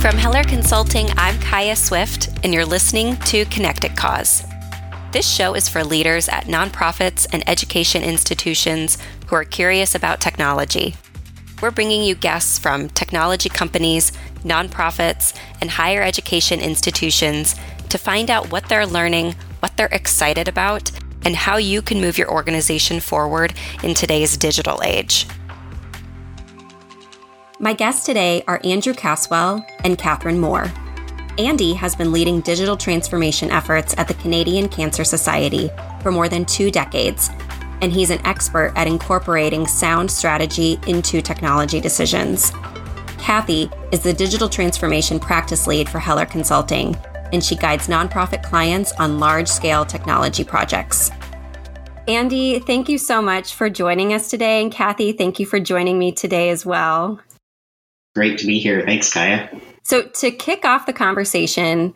From Heller Consulting, I'm Kaya Swift, and you're listening to Connected Cause. This show is for leaders at nonprofits and education institutions who are curious about technology. We're bringing you guests from technology companies, nonprofits, and higher education institutions to find out what they're learning, what they're excited about, and how you can move your organization forward in today's digital age. My guests today are Andrew Caswell and Catherine Moore. Andy has been leading digital transformation efforts at the Canadian Cancer Society for more than two decades, and he's an expert at incorporating sound strategy into technology decisions. Kathy is the digital transformation practice lead for Heller Consulting, and she guides nonprofit clients on large scale technology projects. Andy, thank you so much for joining us today. And Kathy, thank you for joining me today as well. Great to be here. Thanks, Kaya. So, to kick off the conversation,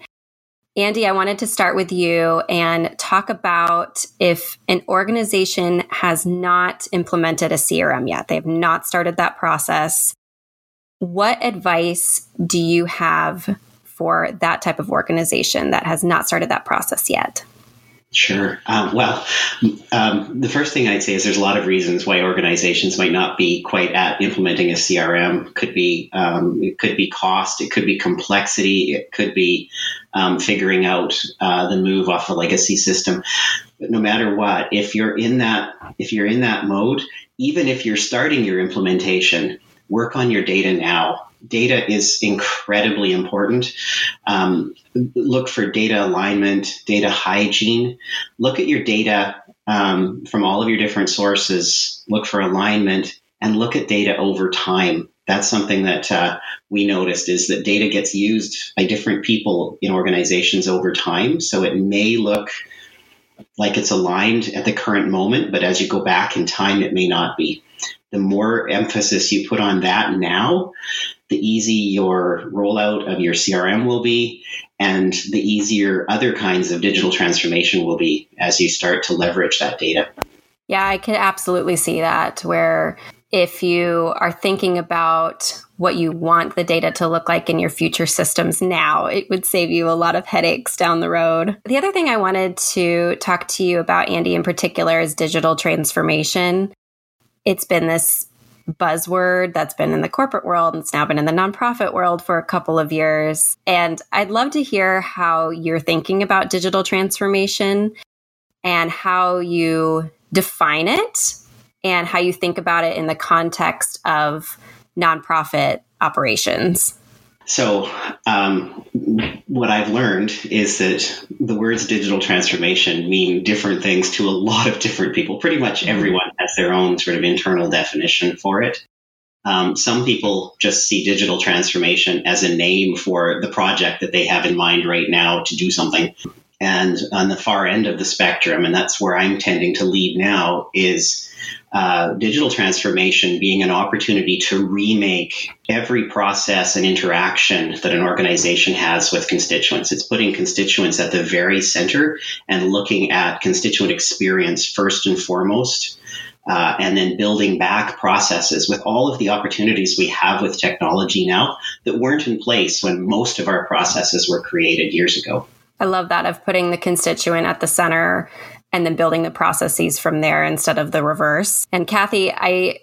Andy, I wanted to start with you and talk about if an organization has not implemented a CRM yet, they have not started that process. What advice do you have for that type of organization that has not started that process yet? Sure. Um, well, um, the first thing I'd say is there's a lot of reasons why organizations might not be quite at implementing a CRM. Could be um, it could be cost, it could be complexity, it could be um, figuring out uh, the move off a legacy system. But no matter what, if you're in that if you're in that mode, even if you're starting your implementation, work on your data now data is incredibly important. Um, look for data alignment, data hygiene. Look at your data um, from all of your different sources. Look for alignment and look at data over time. That's something that uh, we noticed is that data gets used by different people in organizations over time. So it may look like it's aligned at the current moment, but as you go back in time, it may not be. The more emphasis you put on that now, the easy your rollout of your CRM will be, and the easier other kinds of digital transformation will be as you start to leverage that data. Yeah, I could absolutely see that where if you are thinking about what you want the data to look like in your future systems now, it would save you a lot of headaches down the road. The other thing I wanted to talk to you about, Andy, in particular, is digital transformation. It's been this buzzword that's been in the corporate world and it's now been in the nonprofit world for a couple of years. And I'd love to hear how you're thinking about digital transformation and how you define it and how you think about it in the context of nonprofit operations. So, um, what I've learned is that the words digital transformation mean different things to a lot of different people. Pretty much mm-hmm. everyone has their own sort of internal definition for it. Um, some people just see digital transformation as a name for the project that they have in mind right now to do something. And on the far end of the spectrum, and that's where I'm tending to lead now, is uh, digital transformation being an opportunity to remake every process and interaction that an organization has with constituents. It's putting constituents at the very center and looking at constituent experience first and foremost. Uh, and then building back processes with all of the opportunities we have with technology now that weren't in place when most of our processes were created years ago. I love that of putting the constituent at the center and then building the processes from there instead of the reverse. And Kathy, I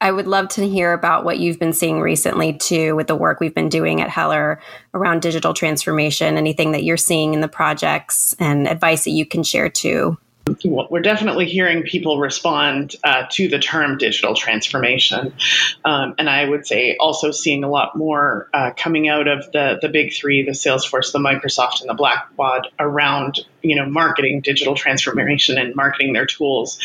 I would love to hear about what you've been seeing recently too with the work we've been doing at Heller around digital transformation, anything that you're seeing in the projects and advice that you can share too we're definitely hearing people respond uh, to the term digital transformation. Um, and I would say also seeing a lot more uh, coming out of the, the big three, the Salesforce, the Microsoft, and the Blackbaud around, you know, marketing digital transformation and marketing their tools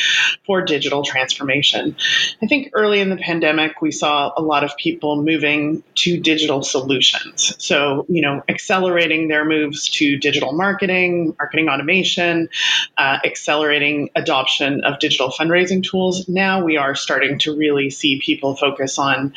for digital transformation. I think early in the pandemic, we saw a lot of people moving to digital solutions. So, you know, accelerating their moves to digital marketing, marketing automation, uh, accelerating adoption of digital fundraising tools. Now we are starting to really see people focus on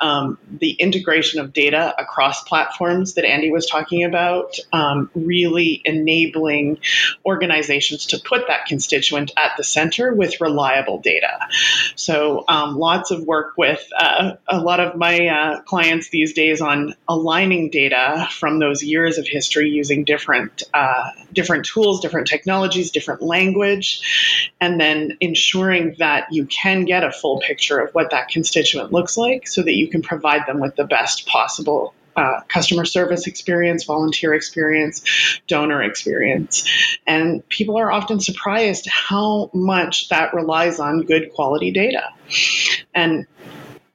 um, the integration of data across platforms that Andy was talking about, um, really enabling organizations to put that constituent at the center with reliable data. So, um, lots of work with uh, a lot of my uh, clients these days on aligning data from those years of history using different uh, different tools, different technologies, different language, and then ensuring that you can get a full picture of what that constituent looks like, so that you can provide them with the best possible uh, customer service experience, volunteer experience, donor experience. And people are often surprised how much that relies on good quality data. And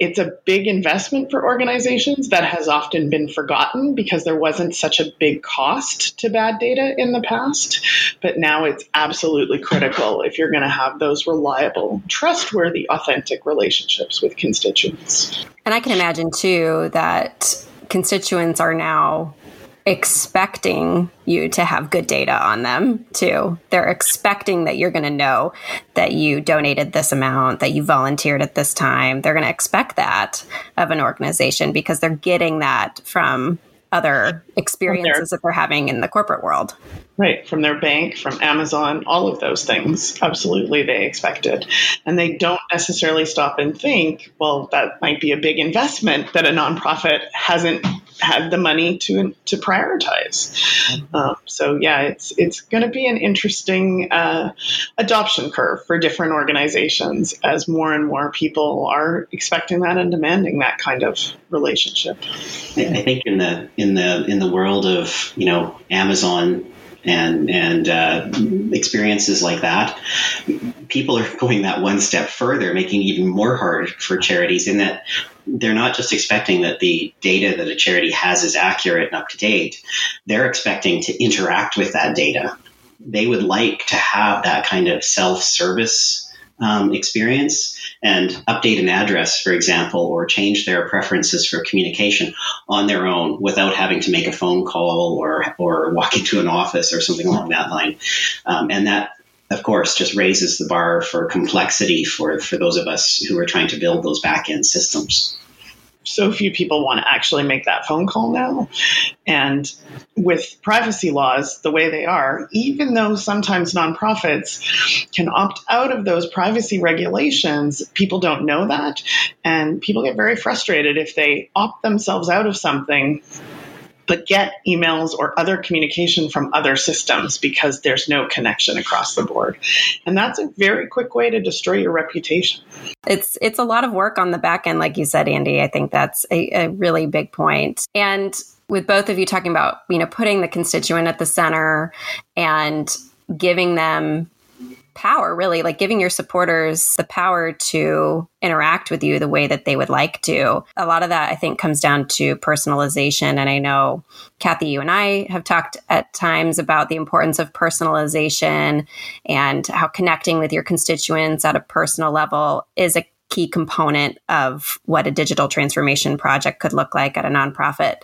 it's a big investment for organizations that has often been forgotten because there wasn't such a big cost to bad data in the past. But now it's absolutely critical if you're going to have those reliable, trustworthy, authentic relationships with constituents. And I can imagine too that constituents are now expecting you to have good data on them too. They're expecting that you're going to know that you donated this amount, that you volunteered at this time. They're going to expect that of an organization because they're getting that from other experiences that they're having in the corporate world. Right, from their bank, from Amazon, all of those things. Absolutely, they expect it. And they don't necessarily stop and think, well, that might be a big investment that a nonprofit hasn't had the money to to prioritize. Um, so yeah, it's it's going to be an interesting uh, adoption curve for different organizations as more and more people are expecting that and demanding that kind of relationship. I think in the in the in the world of you know Amazon and and uh, experiences like that, people are going that one step further, making it even more hard for charities in that they're not just expecting that the data that a charity has is accurate and up to date. They're expecting to interact with that data. They would like to have that kind of self service um, experience and update an address, for example, or change their preferences for communication on their own without having to make a phone call or, or walk into an office or something along that line. Um, and that of course, just raises the bar for complexity for, for those of us who are trying to build those back end systems. So few people want to actually make that phone call now. And with privacy laws the way they are, even though sometimes nonprofits can opt out of those privacy regulations, people don't know that. And people get very frustrated if they opt themselves out of something but get emails or other communication from other systems because there's no connection across the board. And that's a very quick way to destroy your reputation. It's it's a lot of work on the back end, like you said, Andy. I think that's a, a really big point. And with both of you talking about, you know, putting the constituent at the center and giving them power, really, like giving your supporters the power to interact with you the way that they would like to. A lot of that, I think, comes down to personalization. And I know, Kathy, you and I have talked at times about the importance of personalization and how connecting with your constituents at a personal level is a key component of what a digital transformation project could look like at a nonprofit.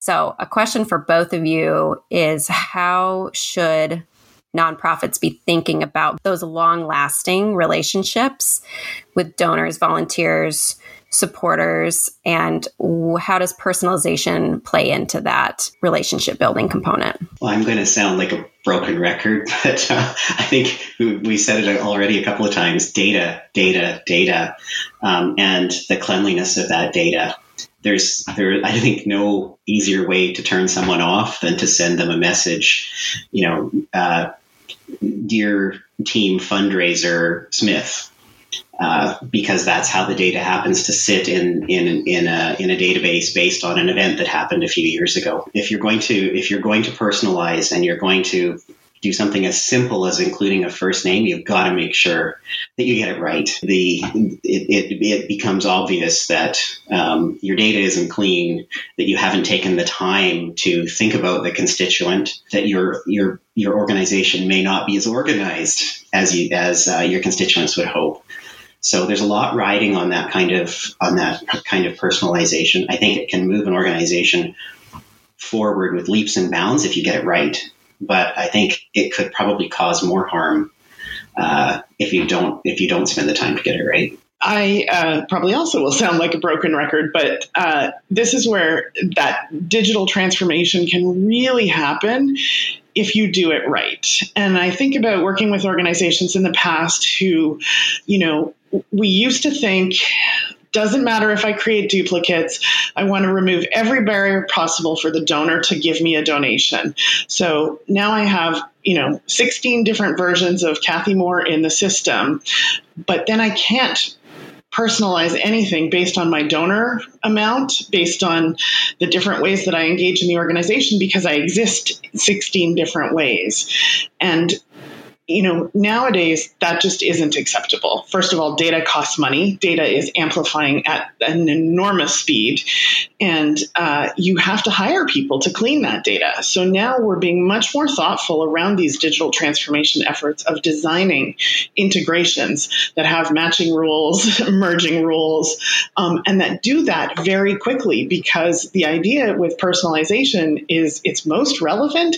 So, a question for both of you is how should nonprofits be thinking about those long lasting relationships with donors, volunteers, supporters, and how does personalization play into that relationship building component? Well, I'm going to sound like a broken record, but uh, I think we said it already a couple of times data, data, data, um, and the cleanliness of that data there's there I think no easier way to turn someone off than to send them a message. You know, uh, dear team fundraiser Smith. Uh, because that's how the data happens to sit in in in a in a database based on an event that happened a few years ago. If you're going to if you're going to personalize and you're going to do something as simple as including a first name, you've got to make sure that you get it right. The it, it, it becomes obvious that um, your data isn't clean, that you haven't taken the time to think about the constituent, that your your your organization may not be as organized as you as uh, your constituents would hope. So there's a lot riding on that kind of on that kind of personalization. I think it can move an organization forward with leaps and bounds if you get it right but I think it could probably cause more harm uh, if you don't if you don't spend the time to get it right. I uh, probably also will sound like a broken record, but uh, this is where that digital transformation can really happen if you do it right. And I think about working with organizations in the past who, you know, we used to think doesn't matter if I create duplicates. I want to remove every barrier possible for the donor to give me a donation. So now I have, you know, 16 different versions of Kathy Moore in the system, but then I can't personalize anything based on my donor amount, based on the different ways that I engage in the organization because I exist 16 different ways. And you know, nowadays that just isn't acceptable. First of all, data costs money. Data is amplifying at an enormous speed, and uh, you have to hire people to clean that data. So now we're being much more thoughtful around these digital transformation efforts of designing integrations that have matching rules, merging rules, um, and that do that very quickly because the idea with personalization is it's most relevant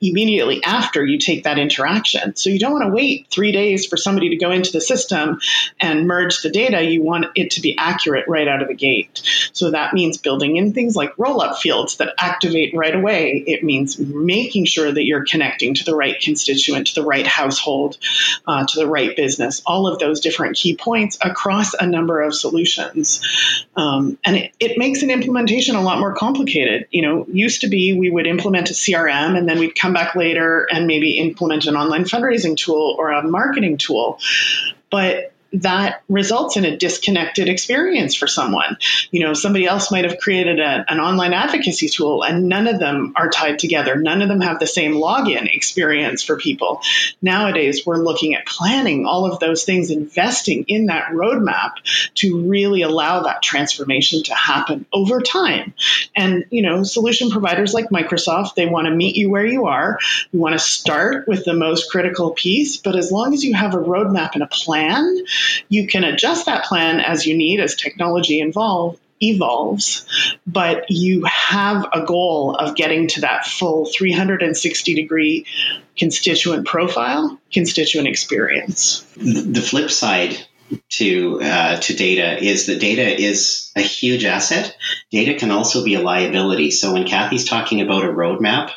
immediately after you take that interaction. So you don't want to wait three days for somebody to go into the system and merge the data. You want it to be accurate right out of the gate. So that means building in things like roll up fields that activate right away. It means making sure that you're connecting to the right constituent, to the right household, uh, to the right business, all of those different key points across a number of solutions. Um, and it, it makes an implementation a lot more complicated. You know, used to be we would implement a CRM and then we'd come back later and maybe implement an online fundraising tool or a marketing tool. But that results in a disconnected experience for someone. You know, somebody else might have created a, an online advocacy tool and none of them are tied together. None of them have the same login experience for people. Nowadays, we're looking at planning all of those things, investing in that roadmap to really allow that transformation to happen over time. And, you know, solution providers like Microsoft, they want to meet you where you are. We want to start with the most critical piece, but as long as you have a roadmap and a plan, you can adjust that plan as you need as technology involve, evolves, but you have a goal of getting to that full 360 degree constituent profile, constituent experience. The flip side to uh, to data is that data is a huge asset. Data can also be a liability. So when Kathy's talking about a roadmap,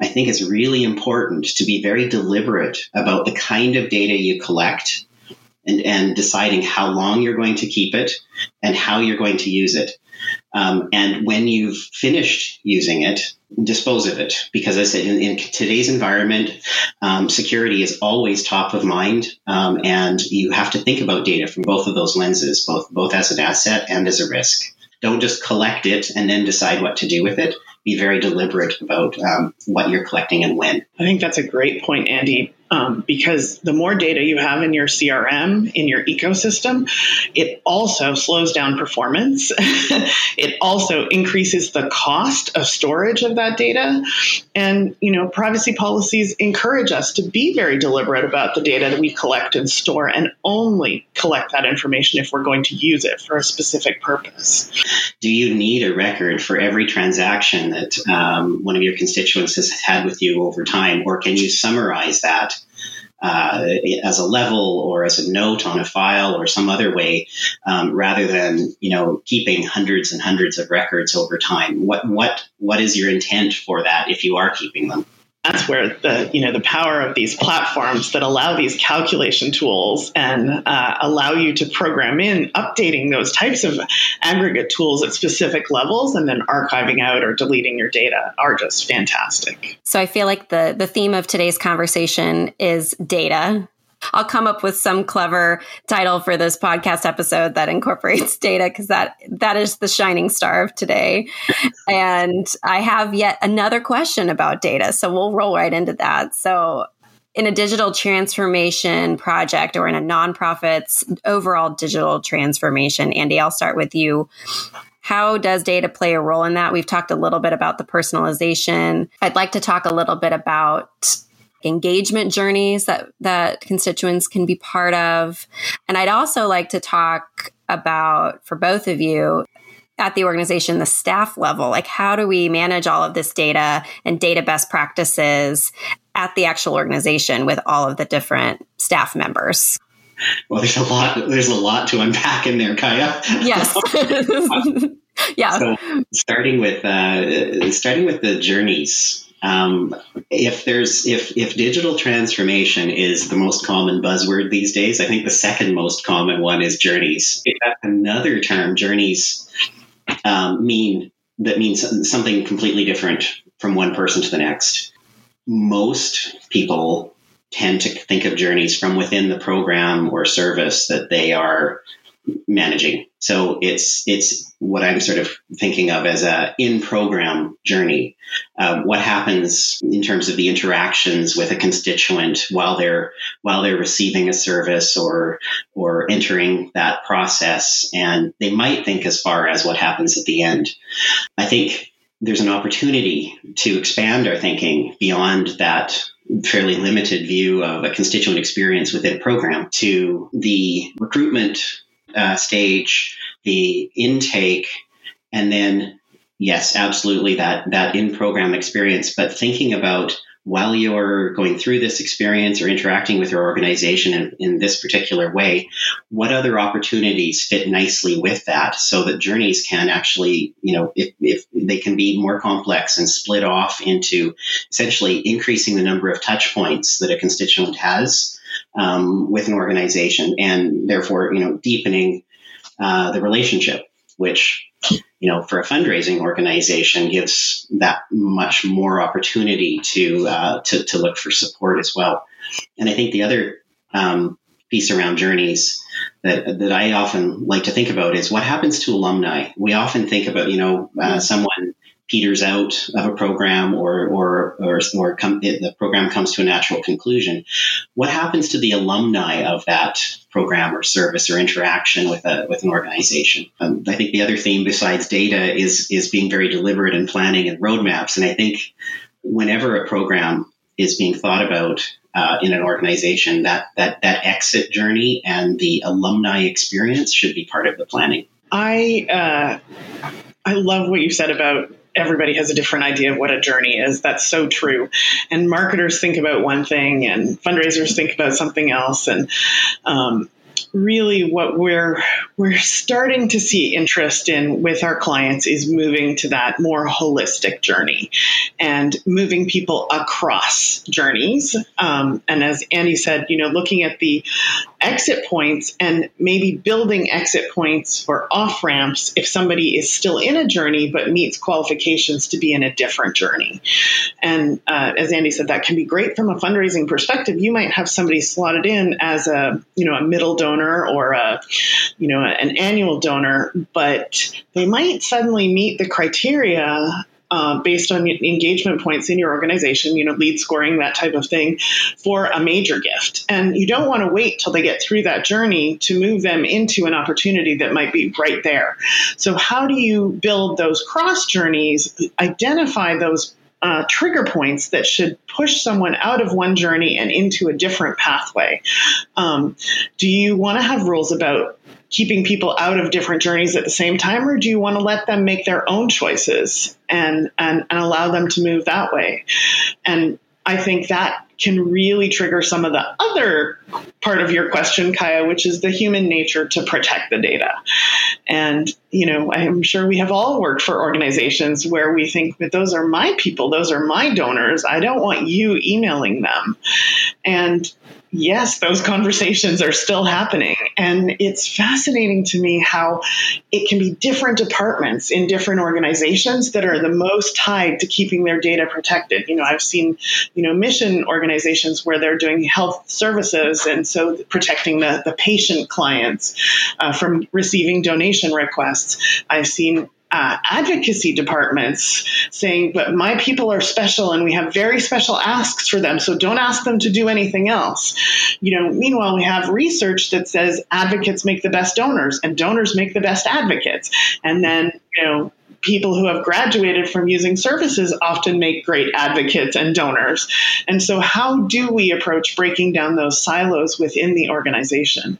I think it's really important to be very deliberate about the kind of data you collect and, and deciding how long you're going to keep it and how you're going to use it. Um, and when you've finished using it, dispose of it. Because I said, in, in today's environment, um, security is always top of mind, um, and you have to think about data from both of those lenses, both both as an asset and as a risk. Don't just collect it and then decide what to do with it. Be very deliberate about um, what you're collecting and when. I think that's a great point, Andy um, because the more data you have in your CRM, in your ecosystem, it also slows down performance. it also increases the cost of storage of that data. And, you know, privacy policies encourage us to be very deliberate about the data that we collect and store and only collect that information if we're going to use it for a specific purpose. Do you need a record for every transaction that um, one of your constituents has had with you over time, or can you summarize that uh, as a level or as a note on a file or some other way, um, rather than you know keeping hundreds and hundreds of records over time. What what what is your intent for that if you are keeping them? That's where the you know the power of these platforms that allow these calculation tools and uh, allow you to program in updating those types of aggregate tools at specific levels and then archiving out or deleting your data are just fantastic. So i feel like the the theme of today's conversation is data I'll come up with some clever title for this podcast episode that incorporates data because that that is the shining star of today. and I have yet another question about data, so we'll roll right into that. So in a digital transformation project or in a nonprofit's overall digital transformation, Andy, I'll start with you. How does data play a role in that? We've talked a little bit about the personalization. I'd like to talk a little bit about engagement journeys that that constituents can be part of. And I'd also like to talk about for both of you at the organization the staff level. Like how do we manage all of this data and data best practices at the actual organization with all of the different staff members? Well there's a lot there's a lot to unpack in there kaya. Yes. Yeah. So starting with uh, starting with the journeys Um, if there's if if digital transformation is the most common buzzword these days, I think the second most common one is journeys. Another term, journeys, um, mean that means something completely different from one person to the next. Most people tend to think of journeys from within the program or service that they are managing. So it's it's what I'm sort of thinking of as a in program journey. Uh, what happens in terms of the interactions with a constituent while they're while they're receiving a service or or entering that process, and they might think as far as what happens at the end. I think there's an opportunity to expand our thinking beyond that fairly limited view of a constituent experience within a program to the recruitment uh, stage, the intake, and then yes, absolutely that that in program experience. But thinking about while you're going through this experience or interacting with your organization in, in this particular way, what other opportunities fit nicely with that so that journeys can actually, you know, if, if they can be more complex and split off into essentially increasing the number of touch points that a constituent has um, with an organization and therefore, you know, deepening uh, the relationship, which you know, for a fundraising organization gives that much more opportunity to uh, to, to look for support as well. And I think the other um, piece around journeys that that I often like to think about is what happens to alumni. We often think about you know uh, someone peters out of a program or or or, or come, the program comes to a natural conclusion. What happens to the alumni of that program or service or interaction with a with an organization? Um, I think the other theme besides data is is being very deliberate in planning and roadmaps. And I think whenever a program is being thought about uh, in an organization, that that that exit journey and the alumni experience should be part of the planning. I uh, I love what you said about everybody has a different idea of what a journey is. That's so true. And marketers think about one thing, and fundraisers think about something else. And um, really what we're we're starting to see interest in with our clients is moving to that more holistic journey and moving people across journeys. Um, and as andy said you know looking at the exit points and maybe building exit points or off ramps if somebody is still in a journey but meets qualifications to be in a different journey. And uh, as andy said that can be great from a fundraising perspective. You might have somebody slotted in as a you know a middle donor donor or a, you know, an annual donor, but they might suddenly meet the criteria uh, based on engagement points in your organization, you know, lead scoring, that type of thing, for a major gift. And you don't want to wait till they get through that journey to move them into an opportunity that might be right there. So, how do you build those cross journeys, identify those uh, trigger points that should push someone out of one journey and into a different pathway. Um, do you want to have rules about keeping people out of different journeys at the same time, or do you want to let them make their own choices and, and, and allow them to move that way? And I think that can really trigger some of the other part of your question, Kaya, which is the human nature to protect the data. And, you know, I'm sure we have all worked for organizations where we think that those are my people, those are my donors. I don't want you emailing them. And yes, those conversations are still happening. And it's fascinating to me how it can be different departments in different organizations that are the most tied to keeping their data protected. You know, I've seen, you know, mission organizations where they're doing health services and so protecting the, the patient clients uh, from receiving donation requests. I've seen uh, advocacy departments saying, but my people are special and we have very special asks for them, so don't ask them to do anything else. You know, meanwhile, we have research that says advocates make the best donors and donors make the best advocates. And then, you know, people who have graduated from using services often make great advocates and donors. And so, how do we approach breaking down those silos within the organization?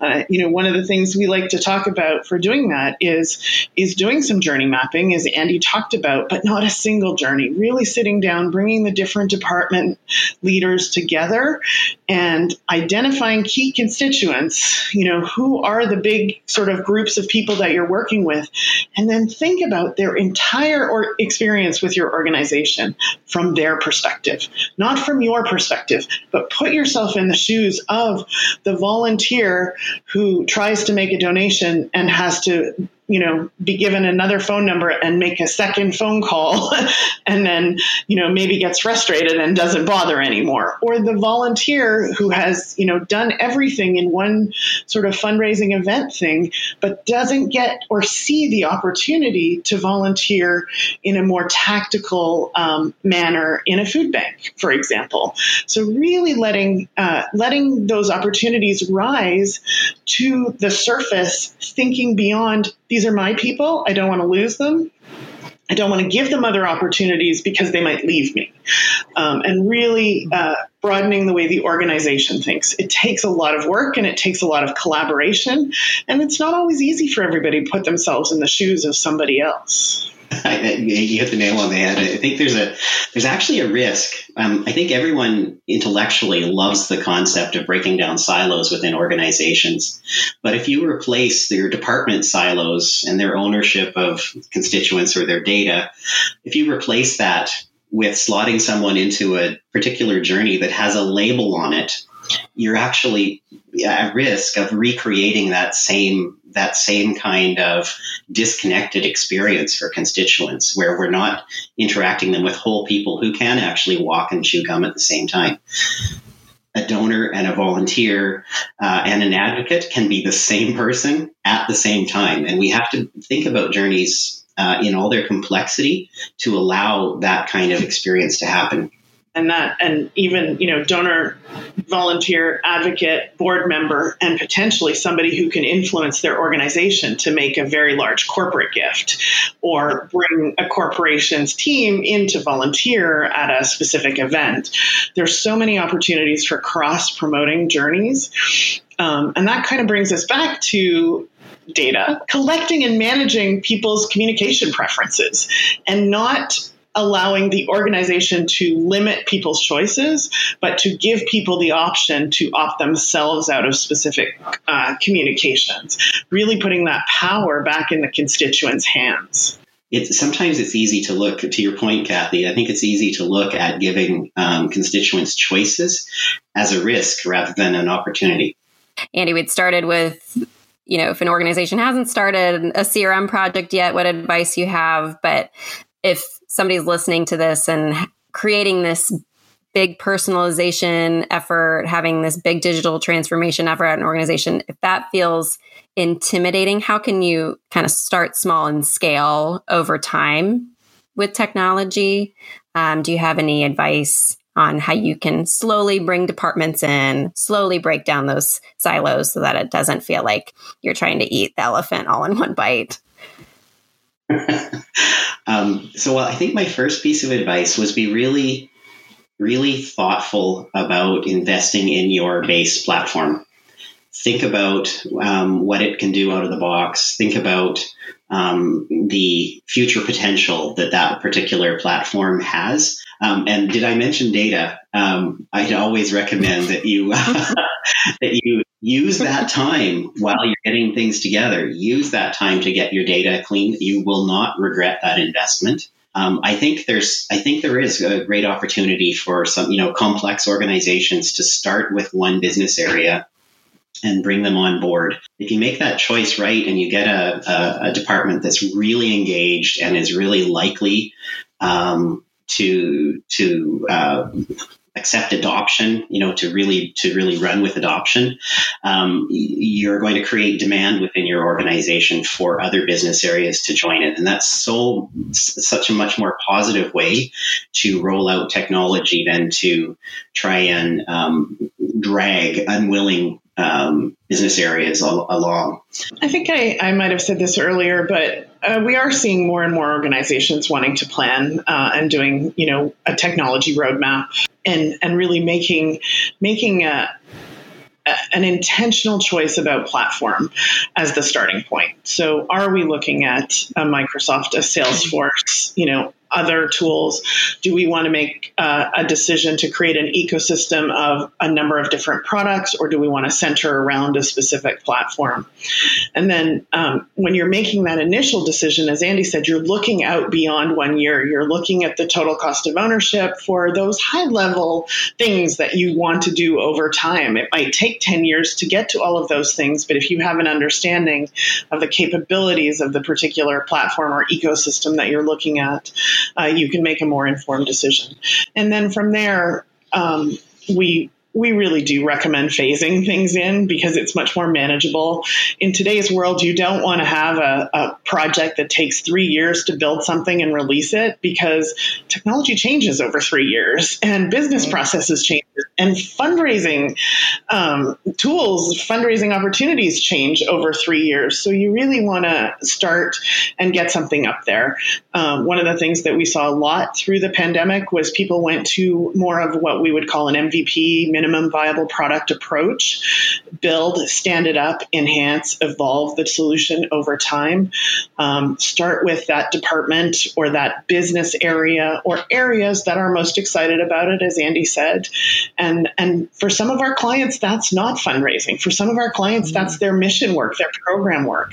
Uh, you know, one of the things we like to talk about for doing that is is doing some journey mapping, as Andy talked about, but not a single journey. Really sitting down, bringing the different department leaders together, and identifying key constituents. You know, who are the big sort of groups of people that you're working with, and then think about about their entire or experience with your organization from their perspective, not from your perspective, but put yourself in the shoes of the volunteer who tries to make a donation and has to you know, be given another phone number and make a second phone call and then, you know, maybe gets frustrated and doesn't bother anymore. Or the volunteer who has, you know, done everything in one sort of fundraising event thing, but doesn't get or see the opportunity to volunteer in a more tactical um, manner in a food bank, for example. So really letting, uh, letting those opportunities rise to the surface, thinking beyond these are my people. I don't want to lose them. I don't want to give them other opportunities because they might leave me. Um, and really uh, broadening the way the organization thinks. It takes a lot of work and it takes a lot of collaboration. And it's not always easy for everybody to put themselves in the shoes of somebody else. you hit the nail on the head. I think there's a there's actually a risk. Um, I think everyone intellectually loves the concept of breaking down silos within organizations, but if you replace your department silos and their ownership of constituents or their data, if you replace that with slotting someone into a particular journey that has a label on it, you're actually at risk of recreating that same that same kind of disconnected experience for constituents where we're not interacting them with whole people who can actually walk and chew gum at the same time. A donor and a volunteer uh, and an advocate can be the same person at the same time. And we have to think about journeys uh, in all their complexity to allow that kind of experience to happen. And that and even you know donor volunteer advocate board member and potentially somebody who can influence their organization to make a very large corporate gift or bring a corporation's team in to volunteer at a specific event. There's so many opportunities for cross promoting journeys. Um, and that kind of brings us back to data collecting and managing people's communication preferences and not allowing the organization to limit people's choices, but to give people the option to opt themselves out of specific uh, communications, really putting that power back in the constituents' hands. It's, sometimes it's easy to look to your point, Kathy. I think it's easy to look at giving um, constituents choices as a risk rather than an opportunity. Andy, we'd started with you know, if an organization hasn't started a CRM project yet, what advice you have. But if somebody's listening to this and creating this big personalization effort, having this big digital transformation effort at an organization, if that feels intimidating, how can you kind of start small and scale over time with technology? Um, do you have any advice on how you can slowly bring departments in, slowly break down those silos so that it doesn't feel like you're trying to eat the elephant all in one bite? um, so well, I think my first piece of advice was be really, really thoughtful about investing in your base platform. Think about um, what it can do out of the box. Think about um, the future potential that that particular platform has. Um, and did I mention data? Um, I'd always recommend that you that you use that time while you're getting things together. Use that time to get your data clean. You will not regret that investment. Um, I think there's, I think there is a great opportunity for some, you know, complex organizations to start with one business area and bring them on board. If you make that choice right and you get a, a, a department that's really engaged and is really likely um, to to uh, accept adoption, you know, to really to really run with adoption, um, you're going to create demand within your organization for other business areas to join it, and that's so such a much more positive way to roll out technology than to try and um, drag unwilling um, business areas al- along. I think I, I might have said this earlier, but uh, we are seeing more and more organizations wanting to plan uh, and doing, you know, a technology roadmap and and really making making a, a, an intentional choice about platform as the starting point. So, are we looking at a Microsoft, a Salesforce, you know, other tools? Do we want to make uh, a decision to create an ecosystem of a number of different products, or do we want to center around a specific platform? And then um, when you're making that initial decision, as Andy said, you're looking out beyond one year. You're looking at the total cost of ownership for those high level things that you want to do over time. It might take 10 years to get to all of those things, but if you have an understanding of the capabilities of the particular platform or ecosystem that you're looking at, uh, you can make a more informed decision. And then from there, um, we we really do recommend phasing things in because it's much more manageable. In today's world, you don't want to have a, a, project that takes three years to build something and release it because technology changes over three years and business processes change and fundraising um, tools, fundraising opportunities change over three years. So you really want to start and get something up there. Um, one of the things that we saw a lot through the pandemic was people went to more of what we would call an MVP, minimum viable product approach, build, stand it up, enhance, evolve the solution over time. Um, start with that department or that business area or areas that are most excited about it, as Andy said and and for some of our clients that's not fundraising. For some of our clients mm-hmm. that's their mission work their program work.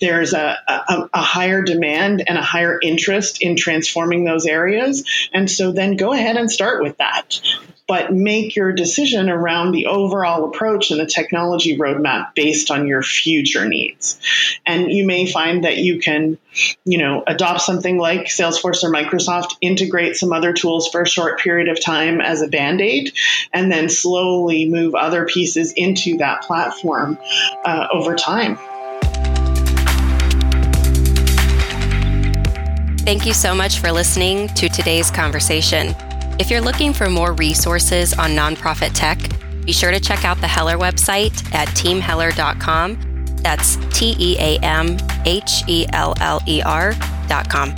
There's a, a, a higher demand and a higher interest in transforming those areas. And so then go ahead and start with that but make your decision around the overall approach and the technology roadmap based on your future needs. And you may find that you can, you know, adopt something like Salesforce or Microsoft, integrate some other tools for a short period of time as a band aid, and then slowly move other pieces into that platform uh, over time. Thank you so much for listening to today's conversation. If you're looking for more resources on nonprofit tech, be sure to check out the Heller website at teamheller.com. That's T E A M H E L L E R.com.